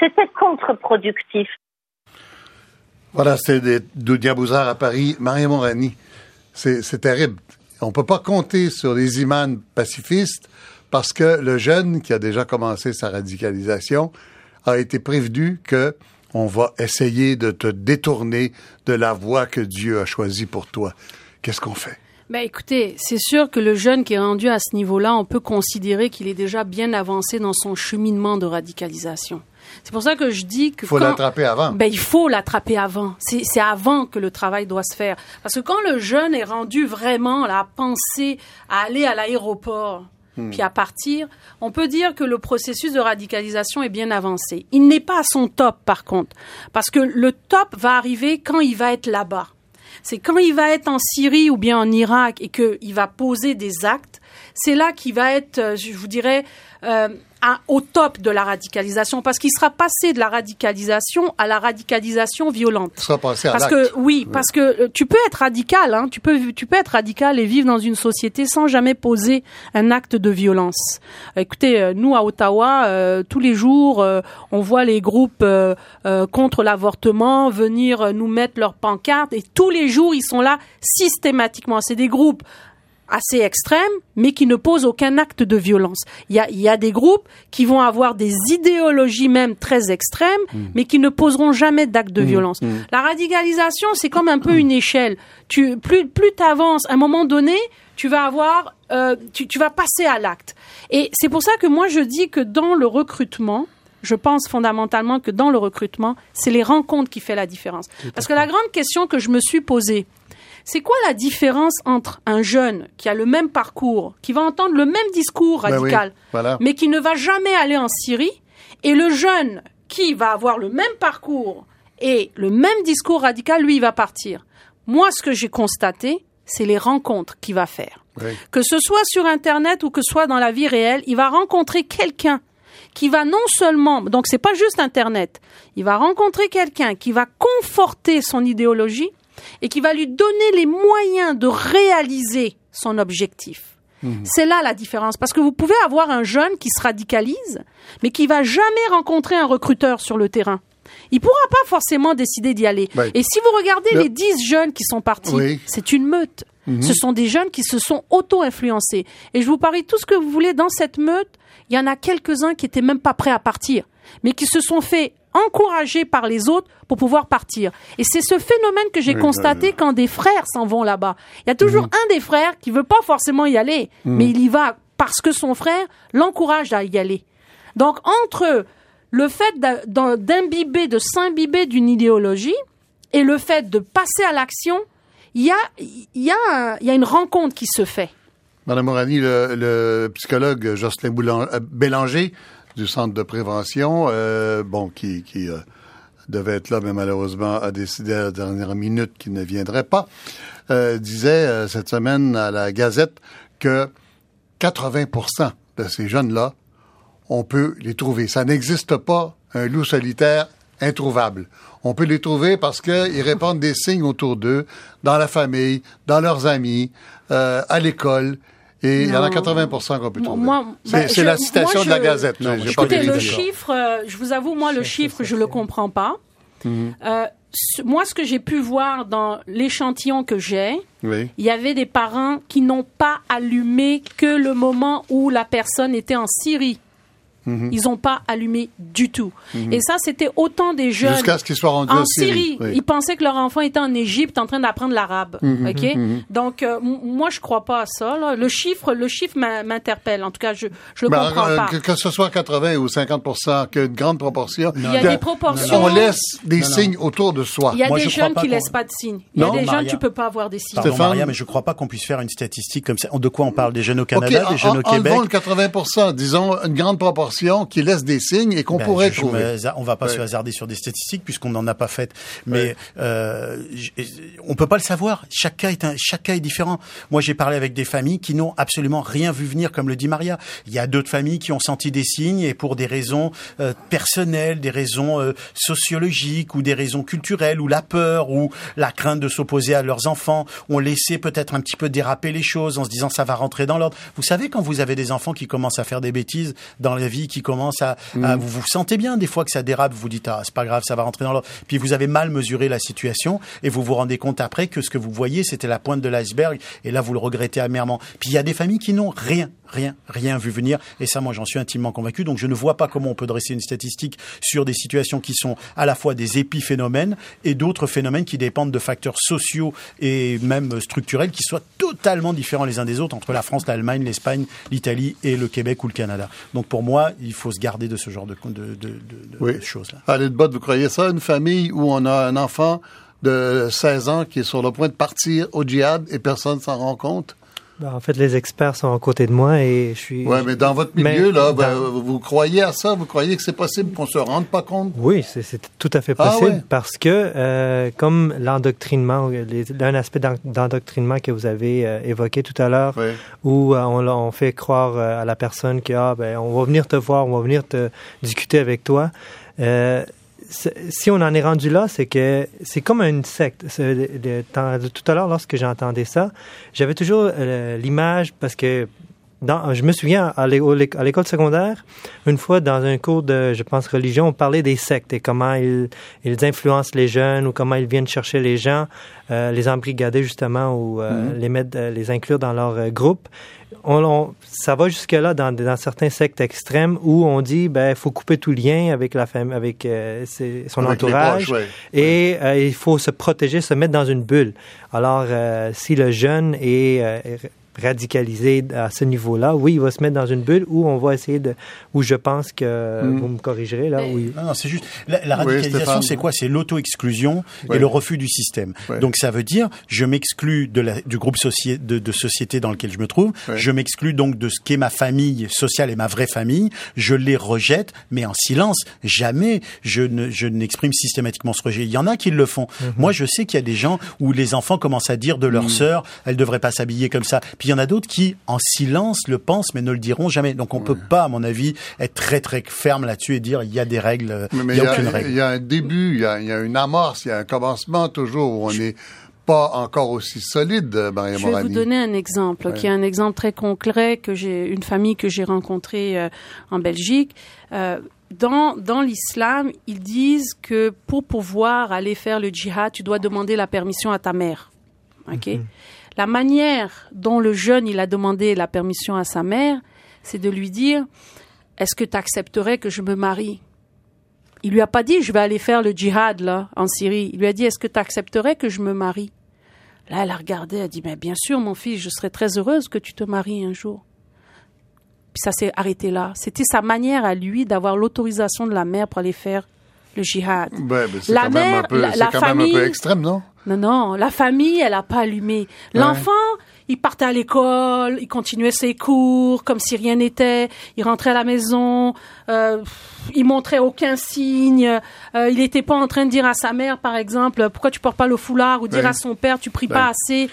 c'était contre-productif. Voilà, c'est des Dounia Bouzard à Paris. Maria Morani, c'est terrible. On peut pas compter sur les imams pacifistes parce que le jeune qui a déjà commencé sa radicalisation a été prévenu que on va essayer de te détourner de la voie que Dieu a choisie pour toi. Qu'est-ce qu'on fait? Ben écoutez, c'est sûr que le jeune qui est rendu à ce niveau-là, on peut considérer qu'il est déjà bien avancé dans son cheminement de radicalisation. C'est pour ça que je dis que Il faut l'attraper avant. Ben, il faut l'attraper avant. C'est avant que le travail doit se faire. Parce que quand le jeune est rendu vraiment là, à penser à aller à l'aéroport, puis à partir, on peut dire que le processus de radicalisation est bien avancé. Il n'est pas à son top, par contre. Parce que le top va arriver quand il va être là-bas. C'est quand il va être en Syrie ou bien en Irak et qu'il va poser des actes, c'est là qu'il va être, euh, je vous dirais, euh, à- au top de la radicalisation, parce qu'il sera passé de la radicalisation à la radicalisation violente. Il sera passé à Parce que oui, parce que euh, tu peux être radical, hein, tu peux tu peux être radical et vivre dans une société sans jamais poser un acte de violence. Écoutez, nous à Ottawa, euh, tous les jours, euh, on voit les groupes euh, contre l'avortement venir nous mettre leurs pancartes et tous les jours ils sont là systématiquement. C'est des groupes assez extrêmes, mais qui ne posent aucun acte de violence. Il y a, il y a des groupes qui vont avoir des idéologies même très extrêmes, mais qui ne poseront jamais d'acte de violence. La radicalisation, c'est comme un peu une échelle. Tu, plus plus t'avances, à un moment donné, tu vas avoir, euh, tu, tu vas passer à l'acte. Et c'est pour ça que moi je dis que dans le recrutement, je pense fondamentalement que dans le recrutement, c'est les rencontres qui fait la différence. Parce que la grande question que je me suis posée, c'est quoi la différence entre un jeune qui a le même parcours, qui va entendre le même discours Ben oui, radical, voilà. mais qui ne va jamais aller en Syrie, et le jeune qui va avoir le même parcours et le même discours radical, lui, il va partir. Moi, ce que j'ai constaté, c'est les rencontres qu'il va faire. Oui. Que ce soit sur Internet ou que ce soit dans la vie réelle, il va rencontrer quelqu'un qui va non seulement, donc c'est pas juste Internet, il va rencontrer quelqu'un qui va conforter son idéologie et qui va lui donner les moyens de réaliser son objectif. Mhm. C'est là la différence. Parce que vous pouvez avoir un jeune qui se radicalise, mais qui va jamais rencontrer un recruteur sur le terrain. Il pourra pas forcément décider d'y aller. Ouais. Et si vous regardez Le- les 10 jeunes qui sont partis, Oui. Mhm. c'est une meute. Ce sont des jeunes qui se sont auto-influencés. Et je vous parie tout ce que vous voulez dans cette meute, il y en a quelques-uns qui étaient même pas prêts à partir, mais qui se sont fait encourager par les autres pour pouvoir partir. Et c'est ce phénomène que j'ai Oui, constaté quand des frères s'en vont là-bas. Il y a toujours Mhm. un des frères qui veut pas forcément y aller, mais il y va parce que son frère l'encourage à y aller. Donc entre le fait d'imbiber, de s'imbiber d'une idéologie et le fait de passer à l'action, il y a, il y, a un- il y a une rencontre qui se fait. Madame Morani, le, le psychologue Jocelyn euh, Bélanger du Centre de prévention, euh, bon, qui, euh, devait être là, mais malheureusement a décidé à la dernière minute qu'il ne viendrait pas, euh, disait cette semaine à la Gazette que 80 de ces jeunes-là, on peut les trouver. Ça n'existe pas un loup solitaire introuvable. On peut les trouver parce qu'ils répondent des signes autour d'eux, dans la famille, dans leurs amis, à l'école. Et il y en a Non. 80 qu'on peut trouver. c'est ben, la citation moi, de la Gazette. Non, je Écoutez, le chiffre, euh, je vous avoue, moi, le chiffre, je le comprends pas. Euh, ce- moi, ce que j'ai pu voir dans l'échantillon que j'ai, Oui. il y avait des parents qui n'ont pas allumé que le moment où la personne était en Syrie. Mhm. Ils n'ont pas allumé du tout. Et ça, c'était autant des jeunes Jusqu'à ce qu'ils soient rendus en Syrie. Syrie. Oui. Mhm, Ils pensaient que leur enfant était en Égypte en train d'apprendre l'arabe. ok? Donc, euh, moi, je crois pas à ça. là. Le chiffre, le chiffre m'interpelle. En tout cas, je je le Ben, comprends euh, pas. que, que ce soit 80 ou 50% qu'une grande proportion. Il y a des proportions. On laisse des Non, non. signes autour de soi. Il y a Moi, des jeunes qui qu'on- laissent pas de signes. Il y a des jeunes, tu peux pas avoir des signes. Pardon Stéphane Maria, mais je crois pas qu'on puisse faire une statistique comme ça. De quoi on parle Des jeunes au Canada, des jeunes en- au Québec le 80 disons une grande proportion qui laisse des signes et qu'on Ben, pourrait je- je trouver. me hasard- on va pas Ouais. se hasarder sur des statistiques puisqu'on n'en a pas fait. Mais Ouais. euh, on peut pas le savoir. Chaque cas est un, chaque cas est différent. Moi, j'ai parlé avec des familles qui n'ont absolument rien vu venir, comme le dit Maria. Il y a d'autres familles qui ont senti des signes et pour des raisons euh, personnelles, des raisons euh, sociologiques ou des raisons culturelles ou la peur ou la crainte de s'opposer à leurs enfants, ont laissé peut-être un petit peu déraper les choses en se disant ça va rentrer dans l'ordre. Vous savez quand vous avez des enfants qui commencent à faire des bêtises dans la vie, qui commencent à, à- vous vous sentez bien des fois que ça dérape, vous vous dites ah c'est pas grave, ça va rentrer dans l'ordre. Puis vous avez mal mesuré la situation et vous vous rendez compte après que ce que vous voyez c'était la pointe de l'iceberg et là vous le regrettez amèrement. Puis il y a des familles qui n'ont rien, rien, rien vu venir et ça moi j'en suis intimement convaincu. Donc je ne vois pas comment on peut dresser une statistique sur des situations qui sont à la fois des épiphénomènes et d'autres phénomènes qui dépendent de facteurs sociaux et même structurels qui soient totalement différents les uns des autres entre la France, l'Allemagne, l'Espagne, l'Italie et le Québec ou le Canada. Donc pour moi, il faut se garder de ce genre de, de, de, de- de Oui. choses-là. Allez de botte, vous croyez ça? Une famille où on a un enfant de 16 ans qui est sur le point de partir au djihad et personne s'en rend compte? Ben, en fait, les experts sont à côté de moi et je suis. Ouais, mais dans votre Mais milieu, là, dans- ben, vous croyez à ça? Vous croyez que c'est possible qu'on se rende pas compte? Oui, c'est tout à fait Ah possible ouais? parce que euh, comme l'endoctrinement, un aspect d'en- d'endoctrinement que vous avez euh, évoqué tout à l'heure, Oui. où euh, on, on fait croire euh, à la personne que ah, ben, on va venir te voir, on va venir te discuter avec toi. Euh, si on en est rendu là, c'est que c'est comme une secte. De- de- tout à l'heure, lorsque j'entendais ça, j'avais toujours euh, l'image parce que dans, je me souviens à l'école secondaire, une fois dans un cours de, je pense, religion, on parlait des sectes et comment ils, ils influencent les jeunes ou comment ils viennent chercher les gens, euh, les embrigader justement ou euh, les mettre, euh, les inclure dans leur euh, groupe. On, on- ça va jusque là dans, dans certains sectes extrêmes où on dit ben faut couper tout lien avec la famille, avec ses- son Avec entourage proches, ouais. et il faut se protéger, se mettre dans une bulle. Alors, si le jeune est radicalisé à ce niveau-là, oui, il va se mettre dans une bulle où on va essayer de, où je pense que Mm. vous me corrigerez là, oui. Non, non, c'est juste la, radicalisation, c'est quoi? C'est l'auto-exclusion et le refus du système. Donc ça veut dire je m'exclus de la, du groupe soci- de, de société dans lequel je me trouve. Je m'exclus donc de ce qu'est ma famille sociale et ma vraie famille. Je les rejette, mais en silence. Jamais je ne je n'exprime systématiquement ce rejet. Il y en a qui le font. Mhm. Moi, je sais qu'il y a des gens où les enfants commencent à dire de leur sœur, elle devrait pas s'habiller comme ça. Puis il y en a d'autres qui, en silence, le pensent, mais ne le diront jamais. Donc on peut pas, à mon avis, être très très ferme là-dessus et dire il y a des règles, Mais il y il a aucune il règle. y a un début, il y a, il y a une amorce, il y a un commencement toujours où on est pas encore aussi solide, Maria Morani. Je vais vous donner un exemple, qui est un exemple très concret que j'ai une famille que j'ai rencontrée euh, en Belgique. Euh, dans, dans l'islam, ils disent que pour pouvoir aller faire le djihad, tu dois demander la permission à ta mère. Ok? Mhm. La manière dont le jeune il a demandé la permission à sa mère, c'est de lui dire Est-ce que tu accepterais que je me marie? Il lui a pas dit Je vais aller faire le djihad là en Syrie. Il lui a dit Est-ce que tu accepterais que je me marie? Là, elle a regardé, elle a dit Mais bien sûr, mon fils, je serais très heureuse que tu te maries un jour. Puis ça s'est arrêté là. C'était sa manière à lui d'avoir l'autorisation de la mère pour aller faire le jihad. c'est la quand, même, un peu, la, quand même un peu extrême, non? Non, non. La famille, elle n'a pas allumé. L'enfant, il partait à l'école, il continuait ses cours comme si rien n'était. Il rentrait à la maison, euh, il montrait aucun signe. Euh, il n'était pas en train de dire à sa mère, par exemple, pourquoi tu portes pas le foulard, ou dire à son père, tu pries pas assez.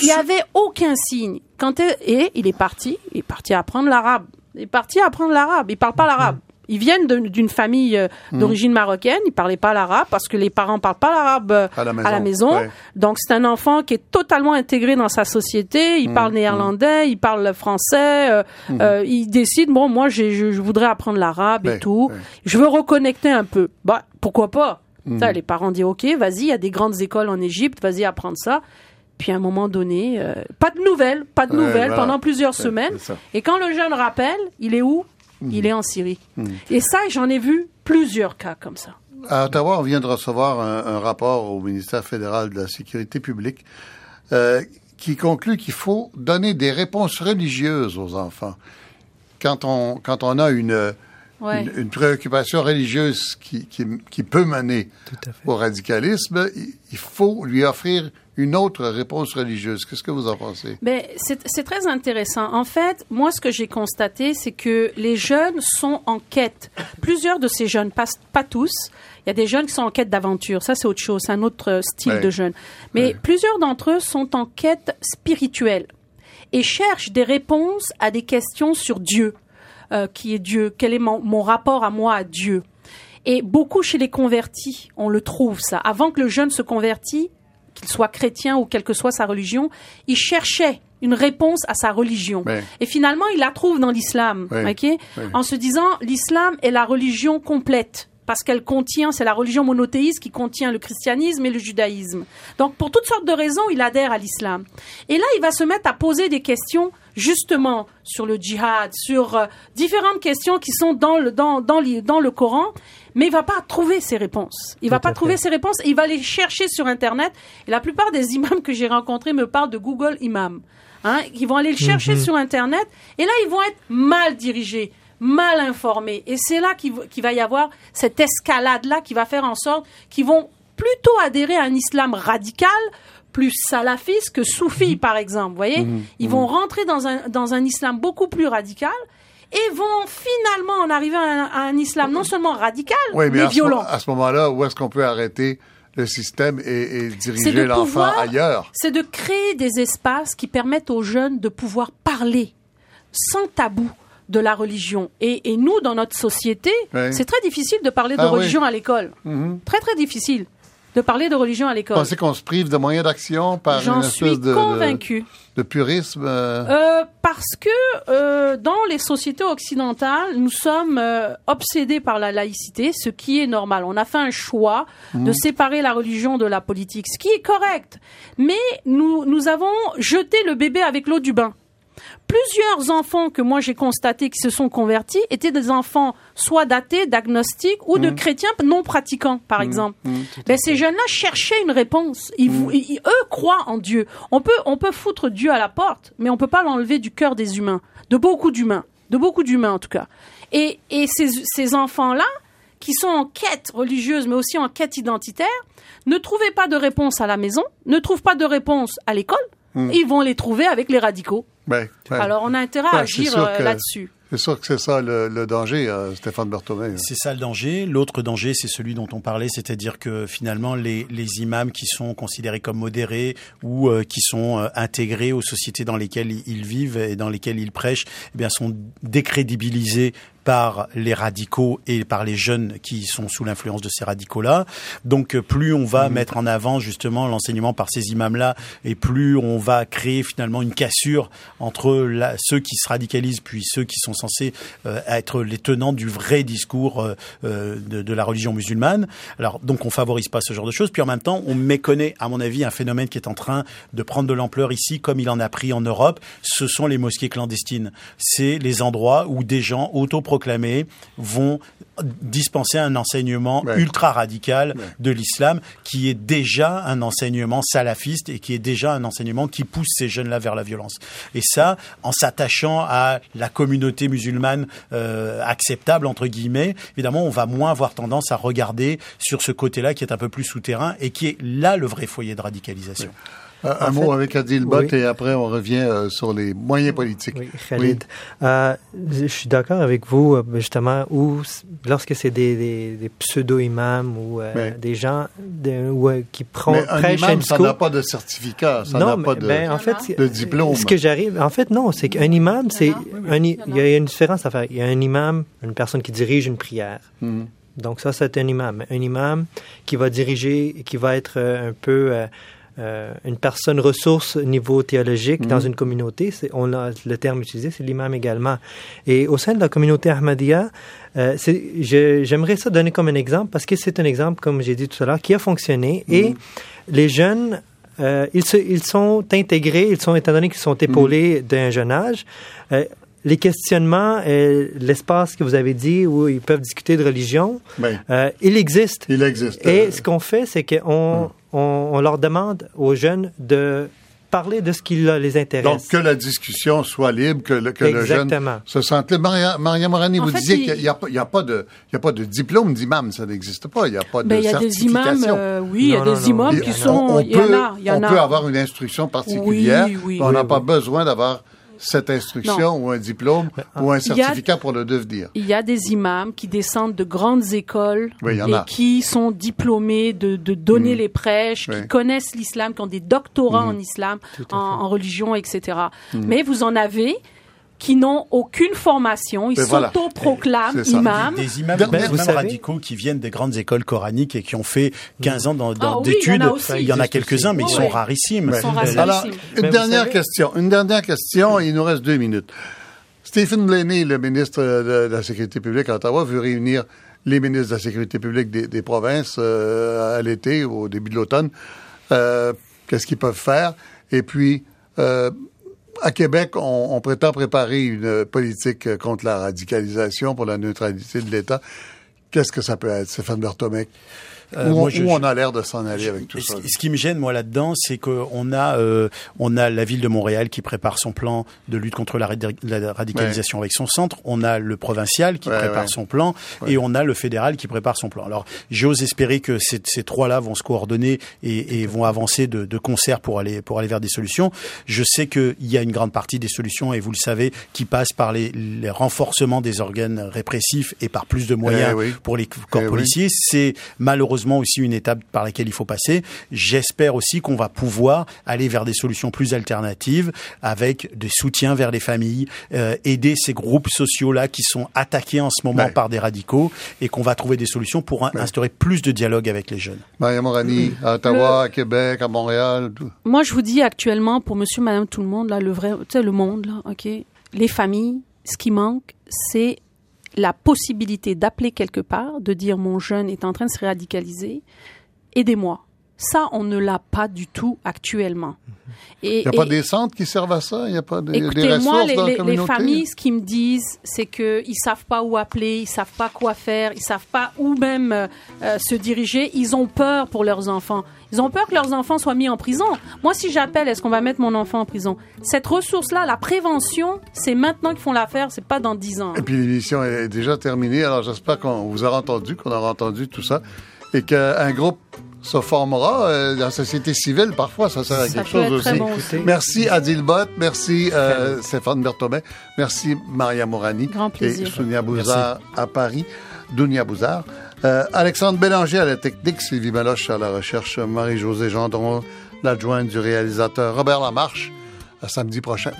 Il n'y avait aucun signe. Quand et il est parti, il est parti apprendre l'arabe. Il est parti apprendre l'arabe. Il parle pas l'arabe. Ils viennent d'une famille euh, mhm. d'origine marocaine. Ils parlaient pas l'arabe parce que les parents parlent pas l'arabe euh, à la maison. Donc c'est un enfant qui est totalement intégré dans sa société. Il mhm. parle néerlandais, il parle français. Euh, il décide bon moi je, je voudrais apprendre l'arabe et tout. Je veux reconnecter un peu. Bah pourquoi pas? Ça, les parents disent ok vas-y. Il y a des grandes écoles en Égypte. Vas-y apprendre ça. Puis à un moment donné, pas de nouvelles, pas de nouvelles pendant plusieurs semaines. Et quand le jeune rappelle, il est où? Il est en Syrie. Hmm. Et ça, j'en ai vu plusieurs cas comme ça. À Ottawa, on vient de recevoir un, rapport au ministère fédéral de la Sécurité publique euh, qui conclut qu'il faut donner des réponses religieuses aux enfants. Quand on, quand on a une, une, préoccupation religieuse qui, qui, qui peut mener au radicalisme, il faut lui offrir une autre réponse religieuse. Qu'est-ce que vous en pensez? Ben, C'est très intéressant. En fait, moi, ce que j'ai constaté, c'est que les jeunes sont en quête. Plusieurs de ces jeunes, pas, pas tous, il y a des jeunes qui sont en quête d'aventure. Ça, c'est autre chose. C'est un autre style de jeunes. Mais plusieurs d'entre eux sont en quête spirituelle et cherchent des réponses à des questions sur Dieu. Euh, qui est Dieu Quel est mon, mon rapport à moi à Dieu et beaucoup chez les convertis, on le trouve ça. Avant que le jeune se convertisse, qu'il soit chrétien ou quelle que soit sa religion, il cherchait une réponse à sa religion. Et finalement, il la trouve dans l'islam, en se disant l'islam est la religion complète parce qu'elle contient, c'est la religion monothéiste qui contient le christianisme et le judaïsme. Donc, pour toutes sortes de raisons, il adhère à l'islam. Et là, il va se mettre à poser des questions justement sur le djihad, sur euh, différentes questions qui sont dans le, dans, dans, dans le Coran, mais il va pas trouver ces réponses. Il va pas trouver ces réponses, il va les chercher sur Internet. Et la plupart des imams que j'ai rencontrés me parlent de Google Imam. Hein, ils vont aller le chercher mhm. sur Internet, et là, ils vont être mal dirigés mal informés. Et c'est là qu'il va y avoir cette escalade-là qui va faire en sorte qu'ils vont plutôt adhérer à un islam radical plus salafiste que soufi, mhm. par exemple. Vous voyez, mhm. ils vont rentrer dans un, dans un islam beaucoup plus radical et vont finalement en arriver à un, islam non seulement radical, mais, violent. à ce moment-là, où est-ce qu'on peut arrêter le système et, diriger l'enfant ailleurs? C'est de créer des espaces qui permettent aux jeunes de pouvoir parler sans tabou de la religion. Et, nous, dans notre société, c'est très difficile de parler de ah religion à l'école. Mhm. Très, très difficile de parler de religion à l'école. Pensez qu'on se prive de moyens d'action par une espèce de, purisme euh? Euh, Parce que euh, dans les sociétés occidentales, nous sommes obsédés par la laïcité, ce qui est normal. On a fait un choix de mhm. séparer la religion de la politique, ce qui est correct. Mais nous, nous avons jeté le bébé avec l'eau du bain. Plusieurs enfants que moi j'ai constatés qui se sont convertis étaient des enfants soit datés, d'agnostiques ou de mmh. chrétiens non pratiquants, par mmh. exemple. Mais mmh, ben, ces jeunes-là cherchaient une réponse. Ils, eux croient en Dieu. On peut, on peut foutre Dieu à la porte, mais on peut pas l'enlever du cœur des humains, de beaucoup d'humains, de beaucoup d'humains en tout cas. Et, et ces, ces enfants-là, qui sont en quête religieuse, mais aussi en quête identitaire, ne trouvaient pas de réponse à la maison, ne trouvent pas de réponse à l'école, ils vont les trouver avec les radicaux. Alors on a intérêt à agir euh, là-dessus. C'est sûr que c'est ça le, danger, euh, Stéphane Berthomé. C'est ça le danger. L'autre danger, c'est celui dont on parlait, c'est-à-dire que finalement, les, imams qui sont considérés comme modérés ou euh, qui sont intégrés aux sociétés dans lesquelles ils vivent et dans lesquelles ils prêchent, eh bien, sont décrédibilisés par les radicaux et par les jeunes qui sont sous l'influence de ces radicaux-là. Donc plus on va mhm. mettre en avant justement l'enseignement par ces imams-là, et plus on va créer finalement une cassure entre la, ceux qui se radicalisent puis ceux qui sont censés euh, être les tenants du vrai discours euh, euh, de, de, la religion musulmane. Alors donc on favorise pas ce genre de choses. Puis en même temps, on méconnaît, à mon avis, un phénomène qui est en train de prendre de l'ampleur ici, comme il en a pris en Europe. Ce sont les mosquées clandestines. C'est les endroits où des gens autoproclamés vont dispenser un enseignement ultra radical de l'islam qui est déjà un enseignement salafiste et qui est déjà un enseignement qui pousse ces jeunes-là vers la violence. Et ça, en s'attachant à la communauté musulmane euh, acceptable entre guillemets, évidemment, on va moins avoir tendance à regarder sur ce côté-là qui est un peu plus souterrain et qui est là le vrai foyer de radicalisation. Un, mot avec Adil Bott et après on revient euh, sur les moyens politiques. Oui, Khalid. Euh, je suis d'accord avec vous, euh, justement, où lorsque c'est des, des, des pseudo-imams ou des gens de, ou, qui prennent mais un imam, ça n'a pas de certificat, ça n'a pas de, ben, en fait, de diplôme. Ce que j'arrive, en fait, non, c'est qu'un imam, c'est un, il y a une différence à faire. Il y a un imam, une personne qui dirige une prière. Mhm. Donc ça, c'est un imam. Un imam qui va diriger, qui va être un peu euh, une personne ressource au niveau théologique dans mhm. une communauté, on a le terme utilisé, c'est l'imam également. Et au sein de la communauté Ahmadiyya, euh, j'aimerais ça donner comme un exemple parce que c'est un exemple, comme j'ai dit tout à l'heure, qui a fonctionné et mhm. les jeunes euh, ils, se, ils, sont intégrés, ils sont, étant donné qu'ils sont épaulés mhm. d'un jeune âge, euh, les questionnements, et l'espace que vous avez dit où ils peuvent discuter de religion, euh, il existe. Il existe. Et ce qu'on fait, c'est qu'on hum on, leur demande aux jeunes de parler de ce qui les intéresse. Donc, que la discussion soit libre, que le, que le jeune se sente libre. Maria, Maria Morani, vous disiez qu'il n'y a, a, pas de, il y a pas de diplôme d'imam, ça n'existe pas. Il n'y a pas de ben, certification. Il y a des imams, euh, oui, il y a des imams qui sont, on, il y en a, il y en a. On peut avoir une instruction particulière. Oui, oui, on n'a pas besoin d'avoir cette instruction ou un diplôme ou un certificat pour le devenir. Il y a des imams qui descendent de grandes écoles et qui sont diplômés de, de donner mm. les prêches, qui connaissent l'islam, qui ont des doctorats mm. en islam, en, religion, etc. Mm. Mais vous en avez qui n'ont aucune formation, ils s'autoproclament imams. Des, des imams radicaux qui viennent des grandes écoles coraniques et qui ont fait 15 ans dans, ah d'études. il y en a, quelques-uns, mais ils, sont rarissimes. Alors, une dernière question. Une dernière question. Il nous reste deux minutes. Stephen Blaney, le ministre de la Sécurité publique à Ottawa, veut réunir les ministres de la Sécurité publique des, provinces euh, à l'été ou au début de l'automne. Euh, qu'est-ce qu'ils peuvent faire? Et puis, euh, à Québec, on, prétend préparer une politique contre la radicalisation pour la neutralité de l'État. Qu'est-ce que ça peut être, Stéphane Bertomec? Euh, où, on a l'air de s'en aller avec tout ça. Ce qui me gêne moi là-dedans, c'est qu'on a euh, on a la ville de Montréal qui prépare son plan de lutte contre la, radicalisation avec son centre, on a le provincial qui prépare son plan et on a le fédéral qui prépare son plan. Alors j'ose espérer que ces, ces trois-là vont se coordonner et, et vont avancer de, de, concert pour aller pour aller vers des solutions. Je sais qu'il y a une grande partie des solutions et vous le savez qui passe par les, les renforcements des organes répressifs et par plus de moyens eh pour les corps eh policiers. C'est malheureusement aussi une étape par laquelle il faut passer. J'espère aussi qu'on va pouvoir aller vers des solutions plus alternatives avec des soutiens vers les familles, euh, aider ces groupes sociaux-là qui sont attaqués en ce moment par des radicaux et qu'on va trouver des solutions pour instaurer plus de dialogue avec les jeunes. Maria Morani, à Ottawa, à Québec, à Montréal. Tout. Moi, je vous dis actuellement, pour monsieur, madame, tout le monde, là, le vrai, tu sais, le monde, là, OK, les familles, ce qui manque, c'est la possibilité d'appeler quelque part, de dire mon jeune est en train de se radicaliser, aidez-moi. Ça, on ne l'a pas du tout actuellement. il n'y a pas des centres qui servent à ça? Il n'y a pas des, des ressources moi, les, dans la communauté? les familles, ce qu'ils me disent, c'est qu'ils ne savent pas où appeler, ils ne savent pas quoi faire, ils ne savent pas où même euh, se diriger. Ils ont peur pour leurs enfants. Ils ont peur que leurs enfants soient mis en prison. Moi, si j'appelle, est-ce qu'on va mettre mon enfant en prison? Cette ressource-là, la prévention, c'est maintenant qu'ils font l'affaire, c'est pas dans dix ans. Et puis l'émission est déjà terminée, alors j'espère qu'on vous aura entendu, qu'on aura entendu tout ça, et qu'un groupe se formera euh, la société civile. Parfois, ça sert à quelque chose aussi. Merci Adil Bott, merci euh, Stéphane Berthomé, merci Maria Morani et Sonia Bouzard à Paris, Dunia Bouzard. Euh, Alexandre Bélanger à la technique, Sylvie Maloche à la recherche, Marie-Josée Gendron, l'adjointe du réalisateur Robert Lamarche. À samedi prochain.